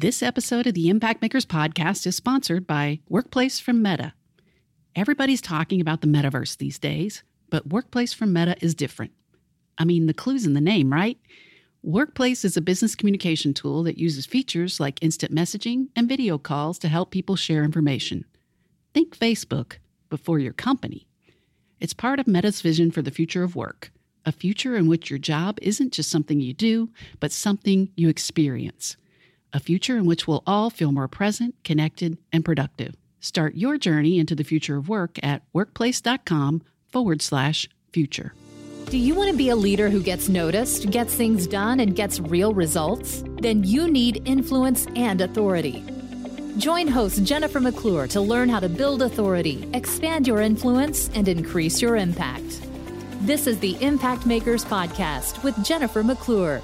This episode of the Impact Makers podcast is sponsored by Workplace from Meta. Everybody's talking about the metaverse these days, but Workplace from Meta is different. I mean, the clue's in the name, right? Workplace is a business communication tool that uses features like instant messaging and video calls to help people share information. Think Facebook before your company. It's part of Meta's vision for the future of work, a future in which your job isn't just something you do, but something you experience a future in which we'll all feel more present, connected, and productive. Start your journey into the future of work at workplace.com forward slash future. Do you want to be a leader who gets noticed, gets things done, and gets real results? Then you need influence and authority. Join host Jennifer McClure to learn how to build authority, expand your influence, and increase your impact. This is the Impact Makers Podcast with Jennifer McClure.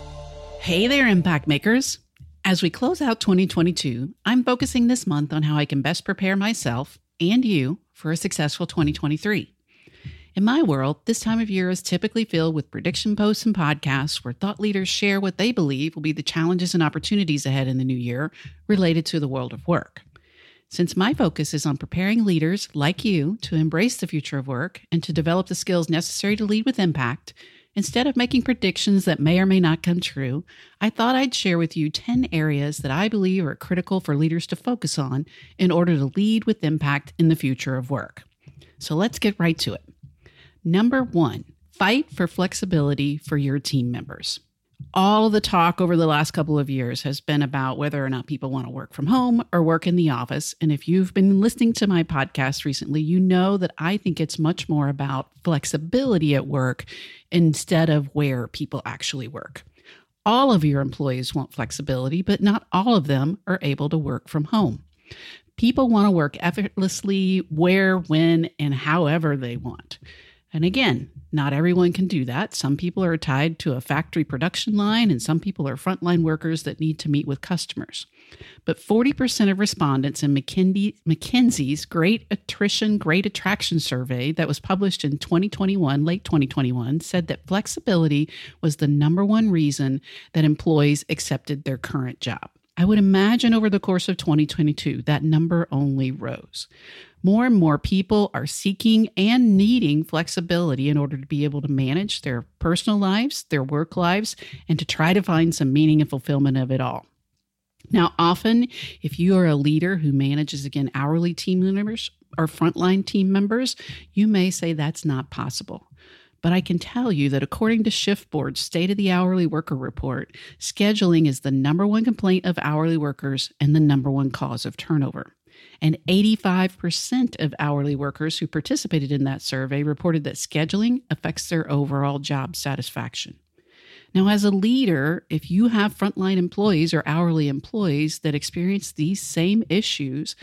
Hey there, Impact Makers. As we close out 2022, I'm focusing this month on how I can best prepare myself and you for a successful 2023. In my world, this time of year is typically filled with prediction posts and podcasts where thought leaders share what they believe will be the challenges and opportunities ahead in the new year related to the world of work. Since my focus is on preparing leaders like you to embrace the future of work and to develop the skills necessary to lead with impact, Instead of making predictions that may or may not come true, I thought I'd share with you 10 areas that I believe are critical for leaders to focus on in order to lead with impact in the future of work. So let's get right to it. Number one, fight for flexibility for your team members all the talk over the last couple of years has been about whether or not people want to work from home or work in the office. And if you've been listening to my podcast recently, you know that I think it's much more about flexibility at work instead of where people actually work. All of your employees want flexibility, but not all of them are able to work from home. People want to work effortlessly where, when, and however they want. And again, not everyone can do that. Some people are tied to a factory production line, and some people are frontline workers that need to meet with customers. But 40% of respondents in McKinsey's Great Attrition, Great Attraction Survey that was published in 2021, late 2021, said that flexibility was the number one reason that employees accepted their current job. I would imagine over the course of 2022, that number only rose. More and more people are seeking and needing flexibility in order to be able to manage their personal lives, their work lives, and to try to find some meaning and fulfillment of it all. Now, often, if you are a leader who manages again hourly team members or frontline team members, you may say that's not possible. But I can tell you that according to ShiftBoard's State of the Hourly Worker Report, scheduling is the number one complaint of hourly workers and the number one cause of turnover. And 85% of hourly workers who participated in that survey reported that scheduling affects their overall job satisfaction. Now, as a leader, if you have frontline employees or hourly employees that experience these same issues,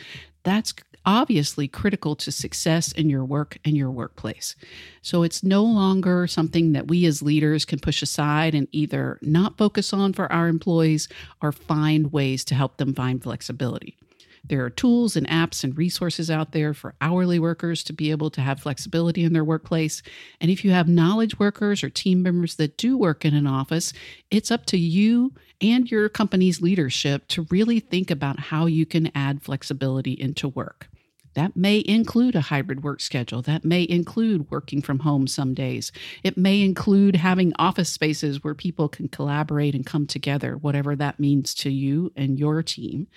that's obviously critical to success in your work and your workplace. So it's no longer something that we as leaders can push aside and either not focus on for our employees or find ways to help them find flexibility. There are tools and apps and resources out there for hourly workers to be able to have flexibility in their workplace. And if you have knowledge workers or team members that do work in an office, it's up to you and your company's leadership to really think about how you can add flexibility into work. That may include a hybrid work schedule. That may include working from home some days. It may include having office spaces where people can collaborate and come together, whatever that means to you and your team.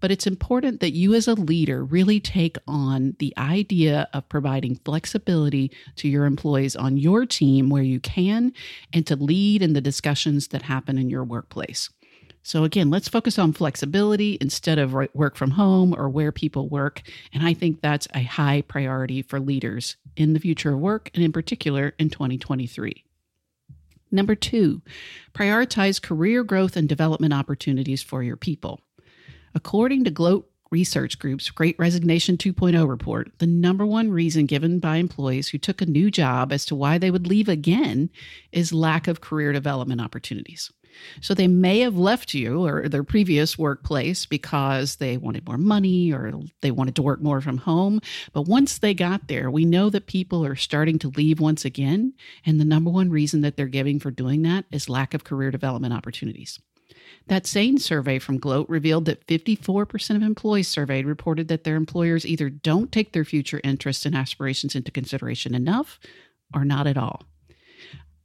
But it's important that you, as a leader, really take on the idea of providing flexibility to your employees on your team where you can and to lead in the discussions that happen in your workplace. So, again, let's focus on flexibility instead of work from home or where people work. And I think that's a high priority for leaders in the future of work and in particular in 2023. Number two, prioritize career growth and development opportunities for your people. According to Gloat Research Group's Great Resignation 2.0 report, the number one reason given by employees who took a new job as to why they would leave again is lack of career development opportunities. So they may have left you or their previous workplace because they wanted more money or they wanted to work more from home. But once they got there, we know that people are starting to leave once again. And the number one reason that they're giving for doing that is lack of career development opportunities. That same survey from Gloat revealed that 54% of employees surveyed reported that their employers either don't take their future interests and aspirations into consideration enough or not at all.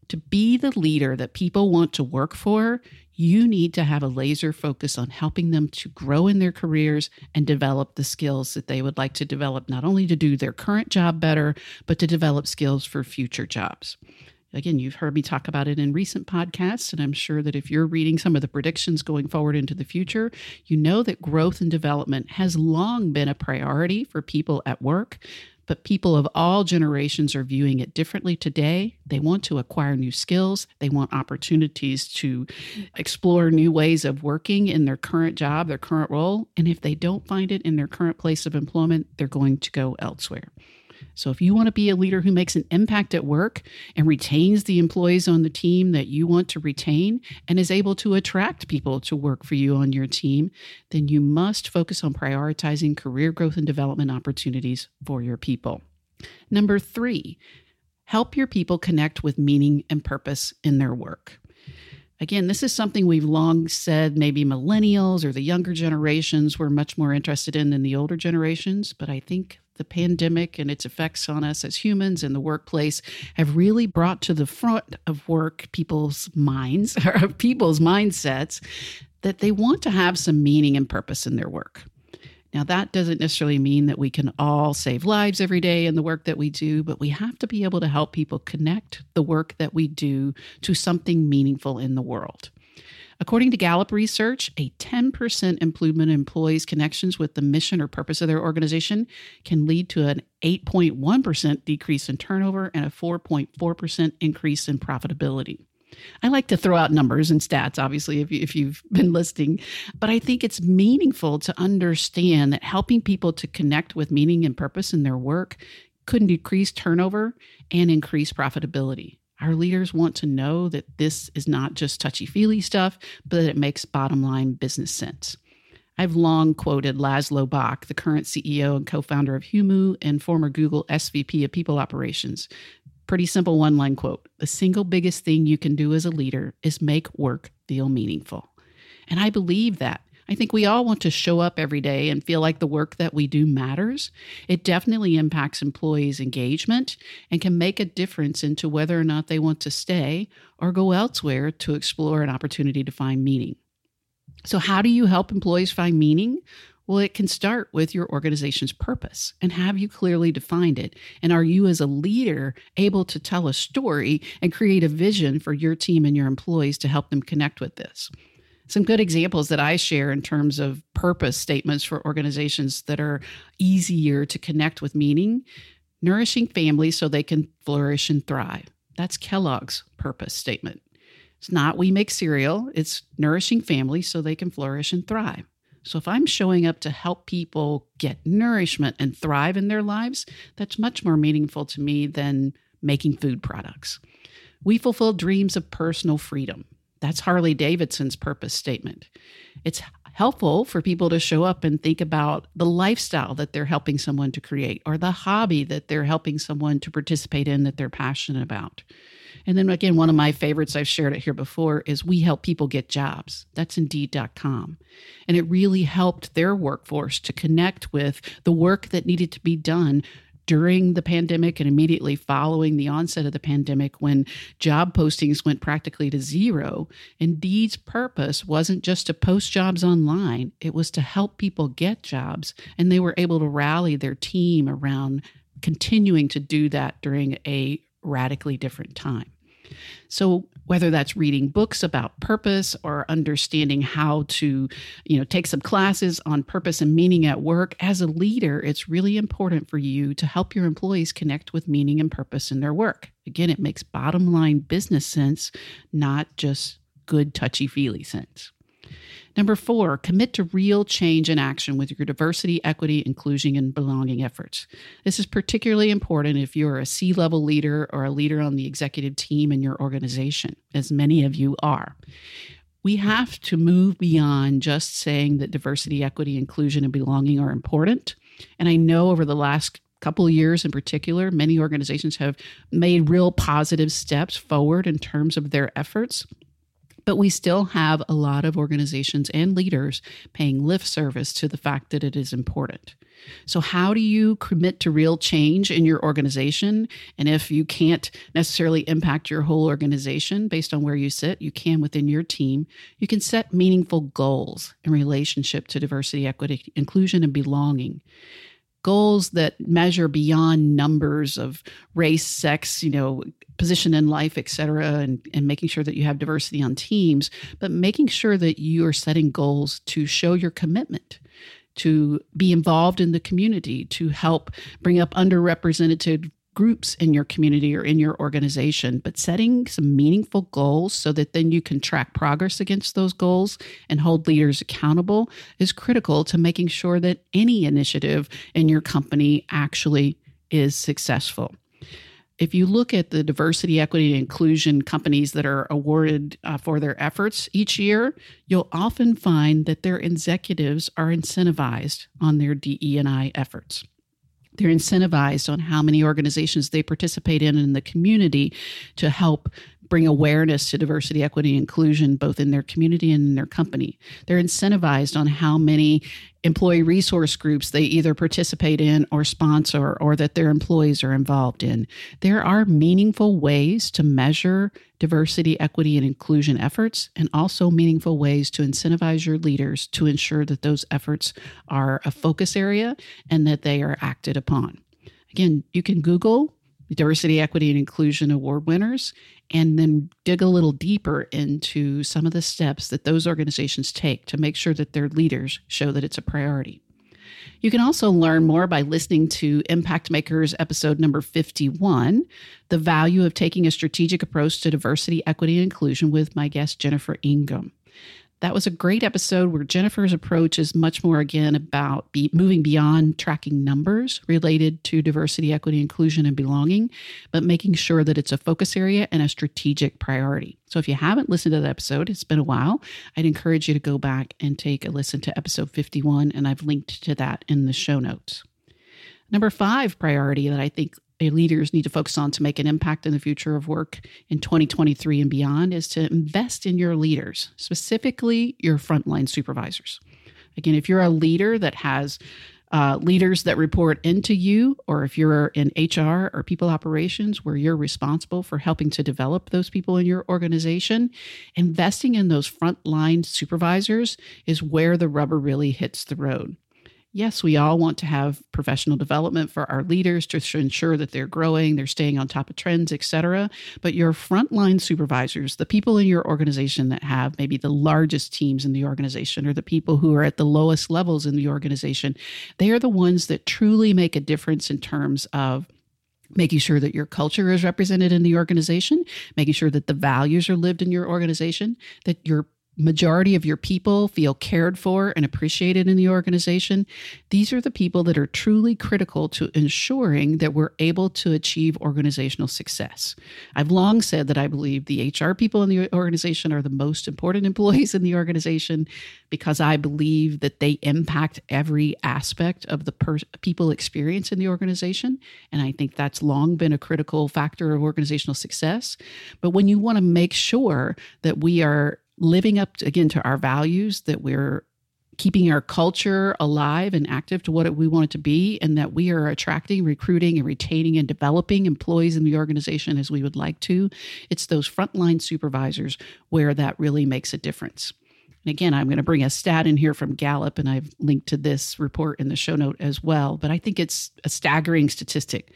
To be the leader that people want to work for, you need to have a laser focus on helping them to grow in their careers and develop the skills that they would like to develop, not only to do their current job better, but to develop skills for future jobs. Again, you've heard me talk about it in recent podcasts, and I'm sure that if you're reading some of the predictions going forward into the future, you know that growth and development has long been a priority for people at work. But people of all generations are viewing it differently today. They want to acquire new skills. They want opportunities to explore new ways of working in their current job, their current role. And if they don't find it in their current place of employment, they're going to go elsewhere. So if you want to be a leader who makes an impact at work and retains the employees on the team that you want to retain and is able to attract people to work for you on your team, then you must focus on prioritizing career growth and development opportunities for your people. Number three, help your people connect with meaning and purpose in their work. Again, this is something we've long said maybe millennials or the younger generations were much more interested in than the older generations, but I think the pandemic and its effects on us as humans in the workplace have really brought to the front of work people's minds or people's mindsets that they want to have some meaning and purpose in their work. Now, that doesn't necessarily mean that we can all save lives every day in the work that we do, but we have to be able to help people connect the work that we do to something meaningful in the world. According to Gallup research, a 10% improvement in employees' connections with the mission or purpose of their organization can lead to an 8.1% decrease in turnover and a 4.4% increase in profitability. I like to throw out numbers and stats, obviously, if, you, if you've been listening, but I think it's meaningful to understand that helping people to connect with meaning and purpose in their work could decrease turnover and increase profitability. Our leaders want to know that this is not just touchy feely stuff, but that it makes bottom line business sense. I've long quoted Laszlo Bock, the current CEO and co founder of Humu and former Google SVP of People Operations. Pretty simple one line quote The single biggest thing you can do as a leader is make work feel meaningful. And I believe that. I think we all want to show up every day and feel like the work that we do matters. It definitely impacts employees' engagement and can make a difference into whether or not they want to stay or go elsewhere to explore an opportunity to find meaning. So, how do you help employees find meaning? Well, it can start with your organization's purpose and have you clearly defined it? And are you, as a leader, able to tell a story and create a vision for your team and your employees to help them connect with this? Some good examples that I share in terms of purpose statements for organizations that are easier to connect with meaning. Nourishing families so they can flourish and thrive. That's Kellogg's purpose statement. It's not we make cereal, it's nourishing families so they can flourish and thrive. So if I'm showing up to help people get nourishment and thrive in their lives, that's much more meaningful to me than making food products. We fulfill dreams of personal freedom. That's Harley Davidson's purpose statement. It's helpful for people to show up and think about the lifestyle that they're helping someone to create or the hobby that they're helping someone to participate in that they're passionate about. And then again, one of my favorites, I've shared it here before, is we help people get jobs. That's indeed.com. And it really helped their workforce to connect with the work that needed to be done during the pandemic and immediately following the onset of the pandemic when job postings went practically to zero, Indeed's purpose wasn't just to post jobs online, it was to help people get jobs. And they were able to rally their team around continuing to do that during a radically different time. So whether that's reading books about purpose or understanding how to, you know, take some classes on purpose and meaning at work, as a leader, it's really important for you to help your employees connect with meaning and purpose in their work. Again, it makes bottom line business sense, not just good touchy feely sense. Number four, commit to real change and action with your diversity, equity, inclusion, and belonging efforts. This is particularly important if you're a C level leader or a leader on the executive team in your organization, as many of you are. We have to move beyond just saying that diversity, equity, inclusion, and belonging are important. And I know over the last couple years in particular, many organizations have made real positive steps forward in terms of their efforts. But we still have a lot of organizations and leaders paying lip service to the fact that it is important. So, how do you commit to real change in your organization? And if you can't necessarily impact your whole organization based on where you sit, you can within your team. You can set meaningful goals in relationship to diversity, equity, inclusion, and belonging goals that measure beyond numbers of race, sex, you know, position in life, et cetera, and, and making sure that you have diversity on teams, but making sure that you are setting goals to show your commitment to be involved in the community, to help bring up underrepresented groups in your community or in your organization, but setting some meaningful goals so that then you can track progress against those goals and hold leaders accountable is critical to making sure that any initiative in your company actually is successful if you look at the diversity, equity, and inclusion companies that are awarded uh, for their efforts each year, you'll often find that their executives are incentivized on their DE&I efforts. They're incentivized on how many organizations they participate in in the community to help bring awareness to diversity, equity, inclusion, both in their community and in their company. They're incentivized on how many employee resource groups they either participate in or sponsor or that their employees are involved in. There are meaningful ways to measure diversity, equity, and inclusion efforts, and also meaningful ways to incentivize your leaders to ensure that those efforts are a focus area and that they are acted upon. Again, you can Google diversity, equity, and inclusion award winners, and then dig a little deeper into some of the steps that those organizations take to make sure that their leaders show that it's a priority. You can also learn more by listening to Impact Makers episode number 51, The Value of Taking a Strategic Approach to Diversity, Equity, and Inclusion with my guest, Jennifer Ingham that was a great episode where Jennifer's approach is much more again about be, moving beyond tracking numbers related to diversity, equity, inclusion, and belonging, but making sure that it's a focus area and a strategic priority. So if you haven't listened to that episode, it's been a while, I'd encourage you to go back and take a listen to episode 51, and I've linked to that in the show notes. Number five priority that I think leaders need to focus on to make an impact in the future of work in 2023 and beyond is to invest in your leaders, specifically your frontline supervisors. Again, if you're a leader that has uh, leaders that report into you, or if you're in HR or people operations where you're responsible for helping to develop those people in your organization, investing in those frontline supervisors is where the rubber really hits the road yes, we all want to have professional development for our leaders to ensure that they're growing, they're staying on top of trends, etc. But your frontline supervisors, the people in your organization that have maybe the largest teams in the organization or the people who are at the lowest levels in the organization, they are the ones that truly make a difference in terms of making sure that your culture is represented in the organization, making sure that the values are lived in your organization, that your majority of your people feel cared for and appreciated in the organization, these are the people that are truly critical to ensuring that we're able to achieve organizational success. I've long said that I believe the HR people in the organization are the most important employees in the organization because I believe that they impact every aspect of the per- people experience in the organization. And I think that's long been a critical factor of organizational success. But when you want to make sure that we are living up to, again to our values that we're keeping our culture alive and active to what we want it to be and that we are attracting recruiting and retaining and developing employees in the organization as we would like to. It's those frontline supervisors where that really makes a difference. And again i'm going to bring a stat in here from gallup and i've linked to this report in the show note as well but i think it's a staggering statistic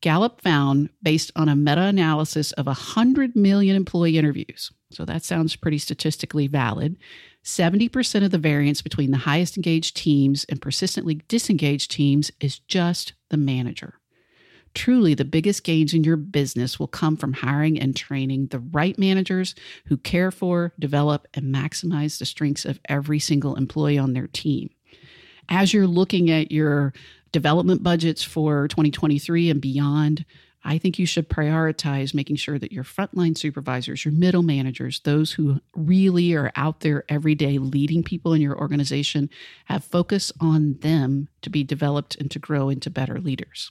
Gallup found, based on a meta analysis of 100 million employee interviews, so that sounds pretty statistically valid, 70% of the variance between the highest engaged teams and persistently disengaged teams is just the manager. Truly, the biggest gains in your business will come from hiring and training the right managers who care for, develop, and maximize the strengths of every single employee on their team. As you're looking at your development budgets for 2023 and beyond, I think you should prioritize making sure that your frontline supervisors, your middle managers, those who really are out there every day leading people in your organization, have focus on them to be developed and to grow into better leaders.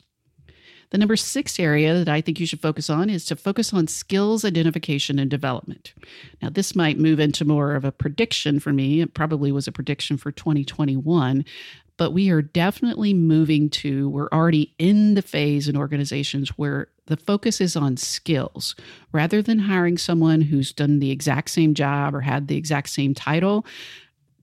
The number six area that I think you should focus on is to focus on skills identification and development. Now, this might move into more of a prediction for me. It probably was a prediction for 2021, but we are definitely moving to, we're already in the phase in organizations where the focus is on skills rather than hiring someone who's done the exact same job or had the exact same title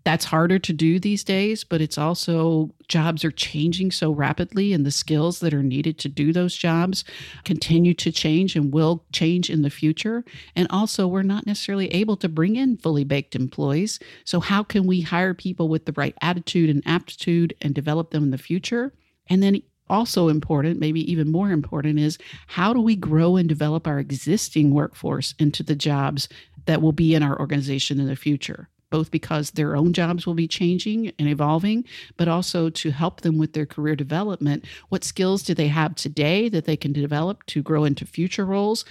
that's harder to do these days, but it's also jobs are changing so rapidly, and the skills that are needed to do those jobs continue to change and will change in the future. And also, we're not necessarily able to bring in fully baked employees. So, how can we hire people with the right attitude and aptitude and develop them in the future? And then also important, maybe even more important, is how do we grow and develop our existing workforce into the jobs that will be in our organization in the future? Both because their own jobs will be changing and evolving, but also to help them with their career development. What skills do they have today that they can develop to grow into future roles?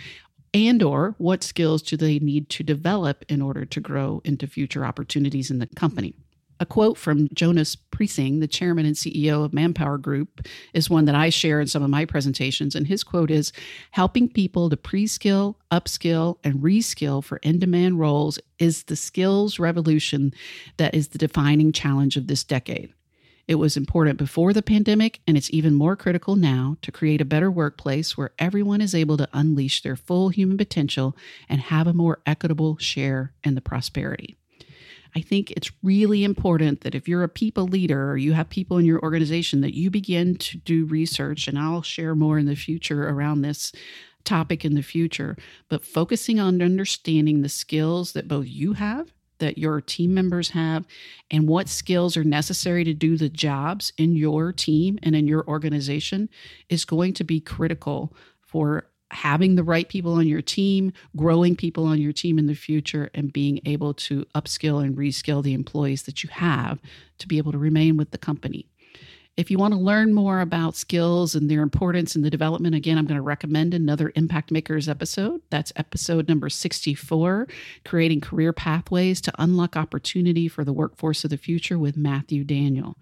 and or what skills do they need to develop in order to grow into future opportunities in the company a quote from Jonas Prising, the chairman and CEO of Manpower Group, is one that I share in some of my presentations. And his quote is Helping people to pre skill, upskill, and reskill for in demand roles is the skills revolution that is the defining challenge of this decade. It was important before the pandemic, and it's even more critical now to create a better workplace where everyone is able to unleash their full human potential and have a more equitable share in the prosperity. I think it's really important that if you're a people leader or you have people in your organization that you begin to do research and I'll share more in the future around this topic in the future, but focusing on understanding the skills that both you have that your team members have and what skills are necessary to do the jobs in your team and in your organization is going to be critical for having the right people on your team, growing people on your team in the future, and being able to upskill and reskill the employees that you have to be able to remain with the company. If you want to learn more about skills and their importance in the development, again, I'm going to recommend another Impact Makers episode. That's episode number 64 Creating Career Pathways to Unlock Opportunity for the Workforce of the Future with Matthew Daniel.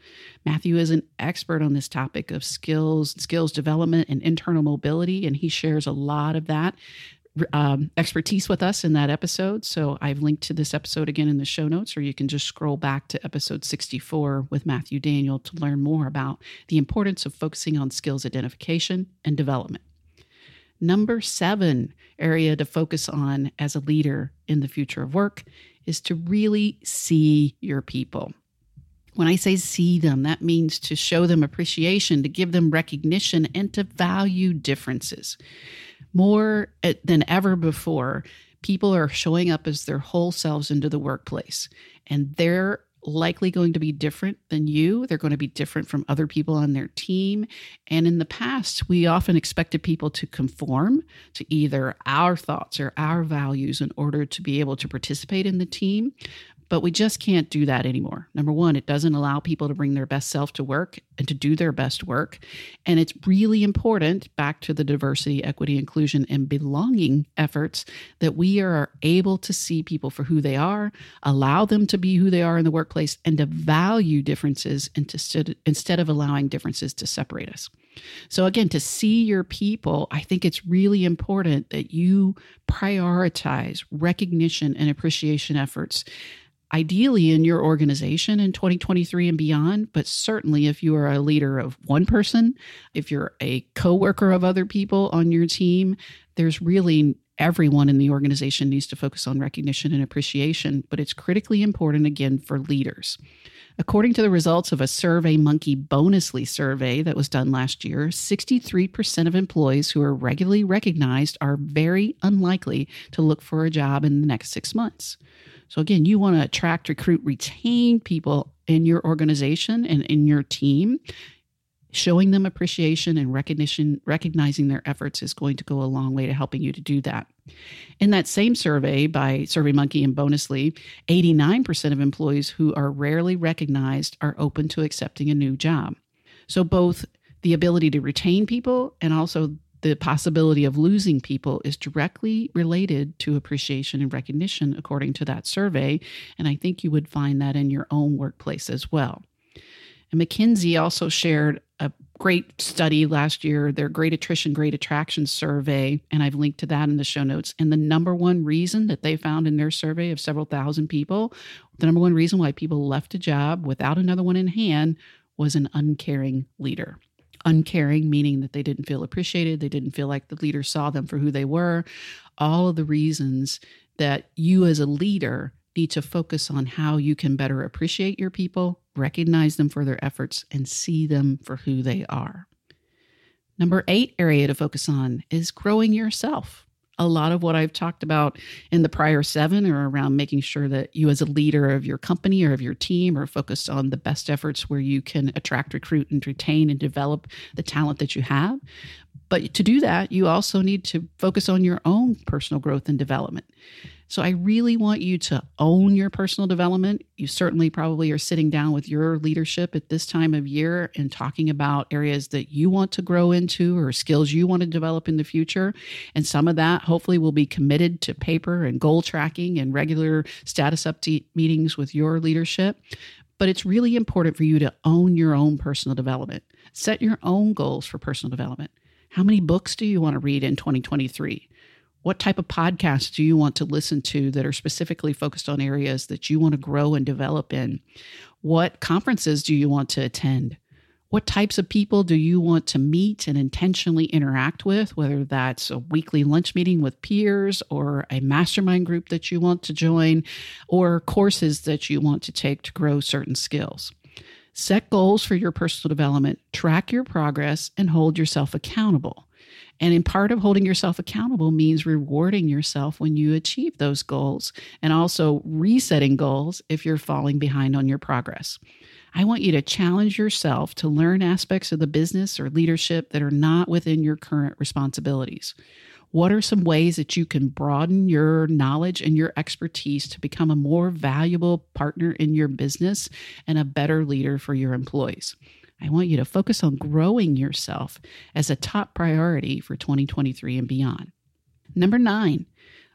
Matthew is an expert on this topic of skills, skills development, and internal mobility, and he shares a lot of that um, expertise with us in that episode. So I've linked to this episode again in the show notes, or you can just scroll back to episode 64 with Matthew Daniel to learn more about the importance of focusing on skills identification and development. Number seven area to focus on as a leader in the future of work is to really see your people. When I say see them, that means to show them appreciation, to give them recognition, and to value differences more eh, than ever before, people are showing up as their whole selves into the workplace and they're likely going to be different than you. They're going to be different from other people on their team. And in the past, we often expected people to conform to either our thoughts or our values in order to be able to participate in the team. But we just can't do that anymore. Number one, it doesn't allow people to bring their best self to work and to do their best work. And it's really important, back to the diversity, equity, inclusion, and belonging efforts, that we are able to see people for who they are, allow them to be who they are in the workplace, and to value differences instead of allowing differences to separate us. So, again, to see your people, I think it's really important that you prioritize recognition and appreciation efforts ideally in your organization in 2023 and beyond, but certainly if you are a leader of one person, if you're a coworker of other people on your team, there's really everyone in the organization needs to focus on recognition and appreciation, but it's critically important again for leaders. According to the results of a Survey Monkey Bonusly survey that was done last year, 63% of employees who are regularly recognized are very unlikely to look for a job in the next six months. So, again, you want to attract, recruit, retain people in your organization and in your team. Showing them appreciation and recognition, recognizing their efforts is going to go a long way to helping you to do that. In that same survey by SurveyMonkey and Bonusly, 89% of employees who are rarely recognized are open to accepting a new job. So, both the ability to retain people and also the possibility of losing people is directly related to appreciation and recognition, according to that survey. And I think you would find that in your own workplace as well. And McKinsey also shared a great study last year, their Great Attrition, Great Attraction survey, and I've linked to that in the show notes. And the number one reason that they found in their survey of several thousand people, the number one reason why people left a job without another one in hand was an uncaring leader. Uncaring, meaning that they didn't feel appreciated, they didn't feel like the leader saw them for who they were. All of the reasons that you as a leader need to focus on how you can better appreciate your people, recognize them for their efforts, and see them for who they are. Number eight area to focus on is growing yourself. A lot of what I've talked about in the prior seven are around making sure that you, as a leader of your company or of your team, are focused on the best efforts where you can attract, recruit, and retain and develop the talent that you have. But to do that, you also need to focus on your own personal growth and development. So I really want you to own your personal development. You certainly probably are sitting down with your leadership at this time of year and talking about areas that you want to grow into or skills you want to develop in the future. And some of that hopefully will be committed to paper and goal tracking and regular status update meetings with your leadership but it's really important for you to own your own personal development. Set your own goals for personal development. How many books do you want to read in 2023? What type of podcasts do you want to listen to that are specifically focused on areas that you want to grow and develop in? What conferences do you want to attend? What types of people do you want to meet and intentionally interact with, whether that's a weekly lunch meeting with peers or a mastermind group that you want to join or courses that you want to take to grow certain skills? Set goals for your personal development, track your progress, and hold yourself accountable. And in part of holding yourself accountable means rewarding yourself when you achieve those goals and also resetting goals if you're falling behind on your progress. I want you to challenge yourself to learn aspects of the business or leadership that are not within your current responsibilities. What are some ways that you can broaden your knowledge and your expertise to become a more valuable partner in your business and a better leader for your employees? I want you to focus on growing yourself as a top priority for 2023 and beyond. Number nine,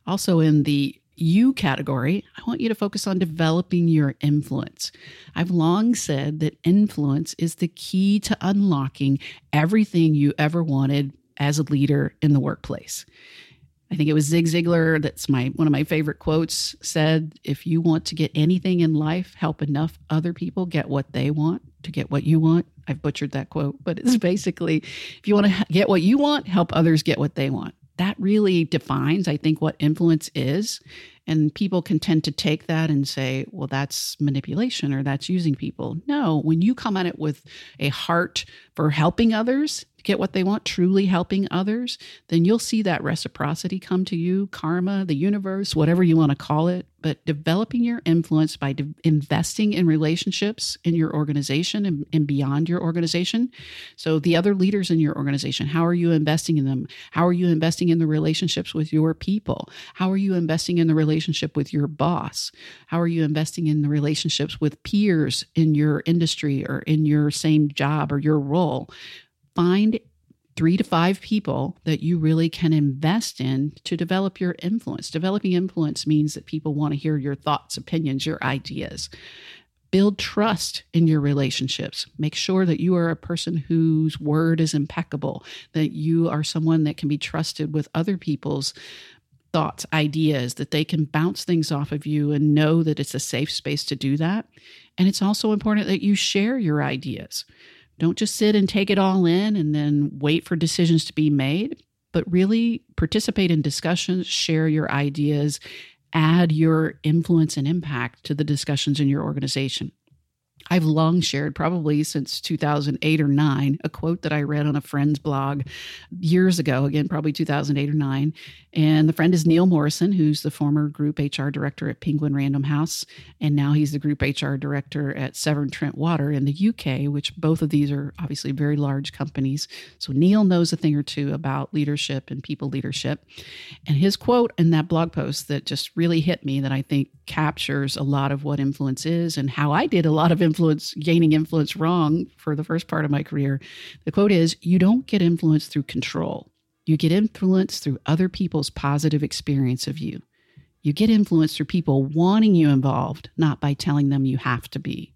also in the you category, I want you to focus on developing your influence. I've long said that influence is the key to unlocking everything you ever wanted as a leader in the workplace. I think it was Zig Ziglar that's my one of my favorite quotes said if you want to get anything in life help enough other people get what they want to get what you want I've butchered that quote but it's basically if you want to get what you want help others get what they want. That really defines I think what influence is and people can tend to take that and say well that's manipulation or that's using people. No when you come at it with a heart for helping others get what they want, truly helping others, then you'll see that reciprocity come to you, karma, the universe, whatever you want to call it. But developing your influence by de- investing in relationships in your organization and, and beyond your organization. So, the other leaders in your organization, how are you investing in them? How are you investing in the relationships with your people? How are you investing in the relationship with your boss? How are you investing in the relationships with peers in your industry or in your same job or your role? Find three to five people that you really can invest in to develop your influence. Developing influence means that people want to hear your thoughts, opinions, your ideas. Build trust in your relationships. Make sure that you are a person whose word is impeccable, that you are someone that can be trusted with other people's thoughts, ideas, that they can bounce things off of you and know that it's a safe space to do that. And it's also important that you share your ideas. Don't just sit and take it all in and then wait for decisions to be made, but really participate in discussions, share your ideas, add your influence and impact to the discussions in your organization. I've long shared, probably since 2008 or 9, a quote that I read on a friend's blog years ago, again, probably 2008 or 9. And the friend is Neil Morrison, who's the former group HR director at Penguin Random House. And now he's the group HR director at Severn Trent Water in the UK, which both of these are obviously very large companies. So Neil knows a thing or two about leadership and people leadership. And his quote in that blog post that just really hit me that I think captures a lot of what influence is and how I did a lot of influence, gaining influence wrong for the first part of my career. The quote is You don't get influence through control you get influence through other people's positive experience of you. You get influence through people wanting you involved, not by telling them you have to be.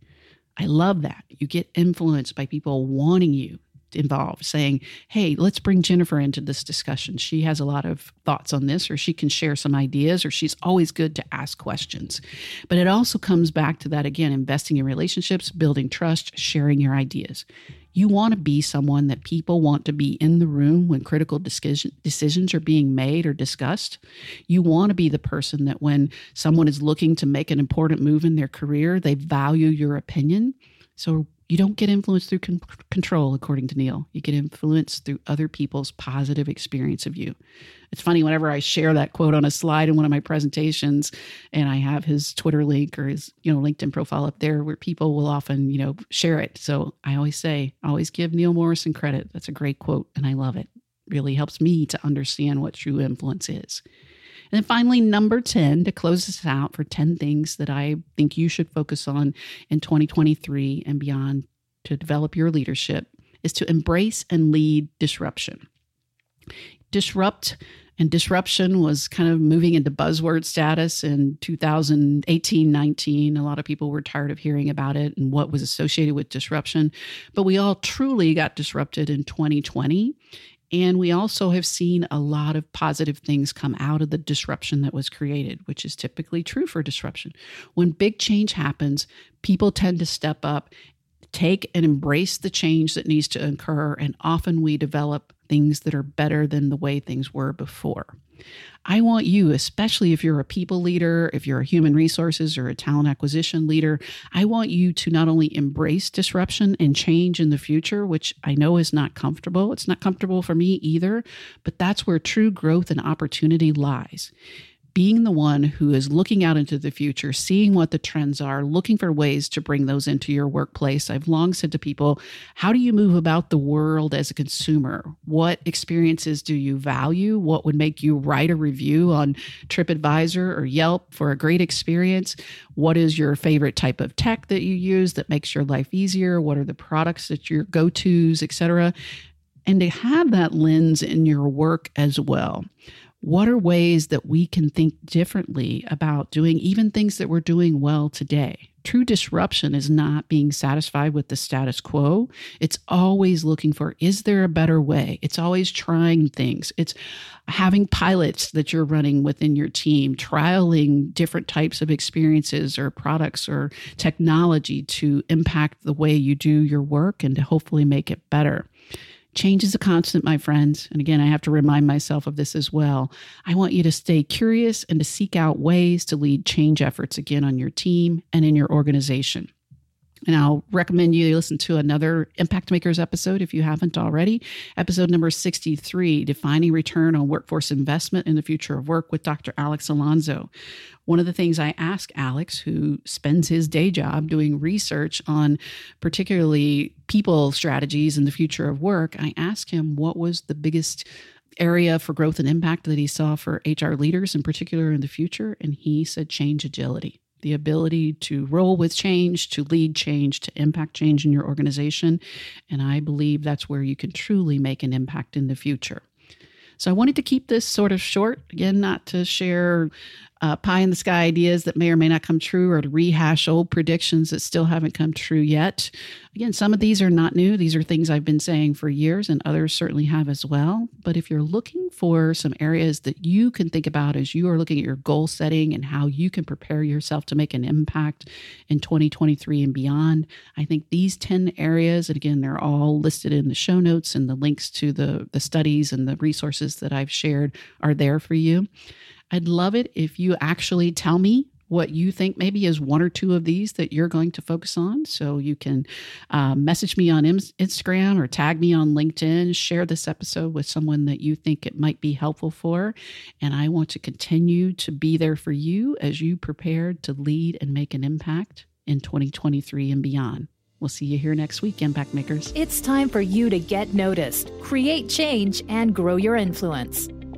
I love that. You get influence by people wanting you involved, saying, Hey, let's bring Jennifer into this discussion. She has a lot of thoughts on this, or she can share some ideas, or she's always good to ask questions. But it also comes back to that again investing in relationships, building trust, sharing your ideas. You want to be someone that people want to be in the room when critical decision, decisions are being made or discussed. You want to be the person that when someone is looking to make an important move in their career, they value your opinion. So you don't get influenced through con- control, according to Neil. You get influenced through other people's positive experience of you. It's funny, whenever I share that quote on a slide in one of my presentations, and I have his Twitter link or his you know LinkedIn profile up there, where people will often you know share it. So I always say, always give Neil Morrison credit. That's a great quote, and I love it. Really helps me to understand what true influence is. And then finally, number 10, to close this out for 10 things that I think you should focus on in 2023 and beyond to develop your leadership, is to embrace and lead disruption. Disrupt and disruption was kind of moving into buzzword status in 2018 19. A lot of people were tired of hearing about it and what was associated with disruption. But we all truly got disrupted in 2020. And we also have seen a lot of positive things come out of the disruption that was created, which is typically true for disruption. When big change happens, people tend to step up, take and embrace the change that needs to occur, and often we develop things that are better than the way things were before. I want you, especially if you're a people leader, if you're a human resources or a talent acquisition leader, I want you to not only embrace disruption and change in the future, which I know is not comfortable. It's not comfortable for me either, but that's where true growth and opportunity lies being the one who is looking out into the future, seeing what the trends are, looking for ways to bring those into your workplace. I've long said to people, how do you move about the world as a consumer? What experiences do you value? What would make you write a review on TripAdvisor or Yelp for a great experience? What is your favorite type of tech that you use that makes your life easier? What are the products that your go-tos, etc.? And to have that lens in your work as well what are ways that we can think differently about doing even things that we're doing well today? True disruption is not being satisfied with the status quo. It's always looking for, is there a better way? It's always trying things. It's having pilots that you're running within your team, trialing different types of experiences or products or technology to impact the way you do your work and to hopefully make it better. Change is a constant, my friends. And again, I have to remind myself of this as well. I want you to stay curious and to seek out ways to lead change efforts again on your team and in your organization. And I'll recommend you listen to another Impact Makers episode if you haven't already. Episode number 63 Defining Return on Workforce Investment in the Future of Work with Dr. Alex Alonso. One of the things I ask Alex, who spends his day job doing research on particularly people strategies in the future of work, I ask him what was the biggest area for growth and impact that he saw for HR leaders in particular in the future. And he said change agility the ability to roll with change, to lead change, to impact change in your organization. And I believe that's where you can truly make an impact in the future. So I wanted to keep this sort of short, again, not to share uh, pie in the sky ideas that may or may not come true or to rehash old predictions that still haven't come true yet. Again, some of these are not new. These are things I've been saying for years, and others certainly have as well. But if you're looking for some areas that you can think about as you are looking at your goal setting and how you can prepare yourself to make an impact in 2023 and beyond, I think these 10 areas, and again, they're all listed in the show notes and the links to the, the studies and the resources that I've shared are there for you. I'd love it if you actually tell me what you think maybe is one or two of these that you're going to focus on. So you can uh, message me on Instagram or tag me on LinkedIn, share this episode with someone that you think it might be helpful for. And I want to continue to be there for you as you prepare to lead and make an impact in 2023 and beyond. We'll see you here next week, Impact Makers. It's time for you to get noticed, create change, and grow your influence.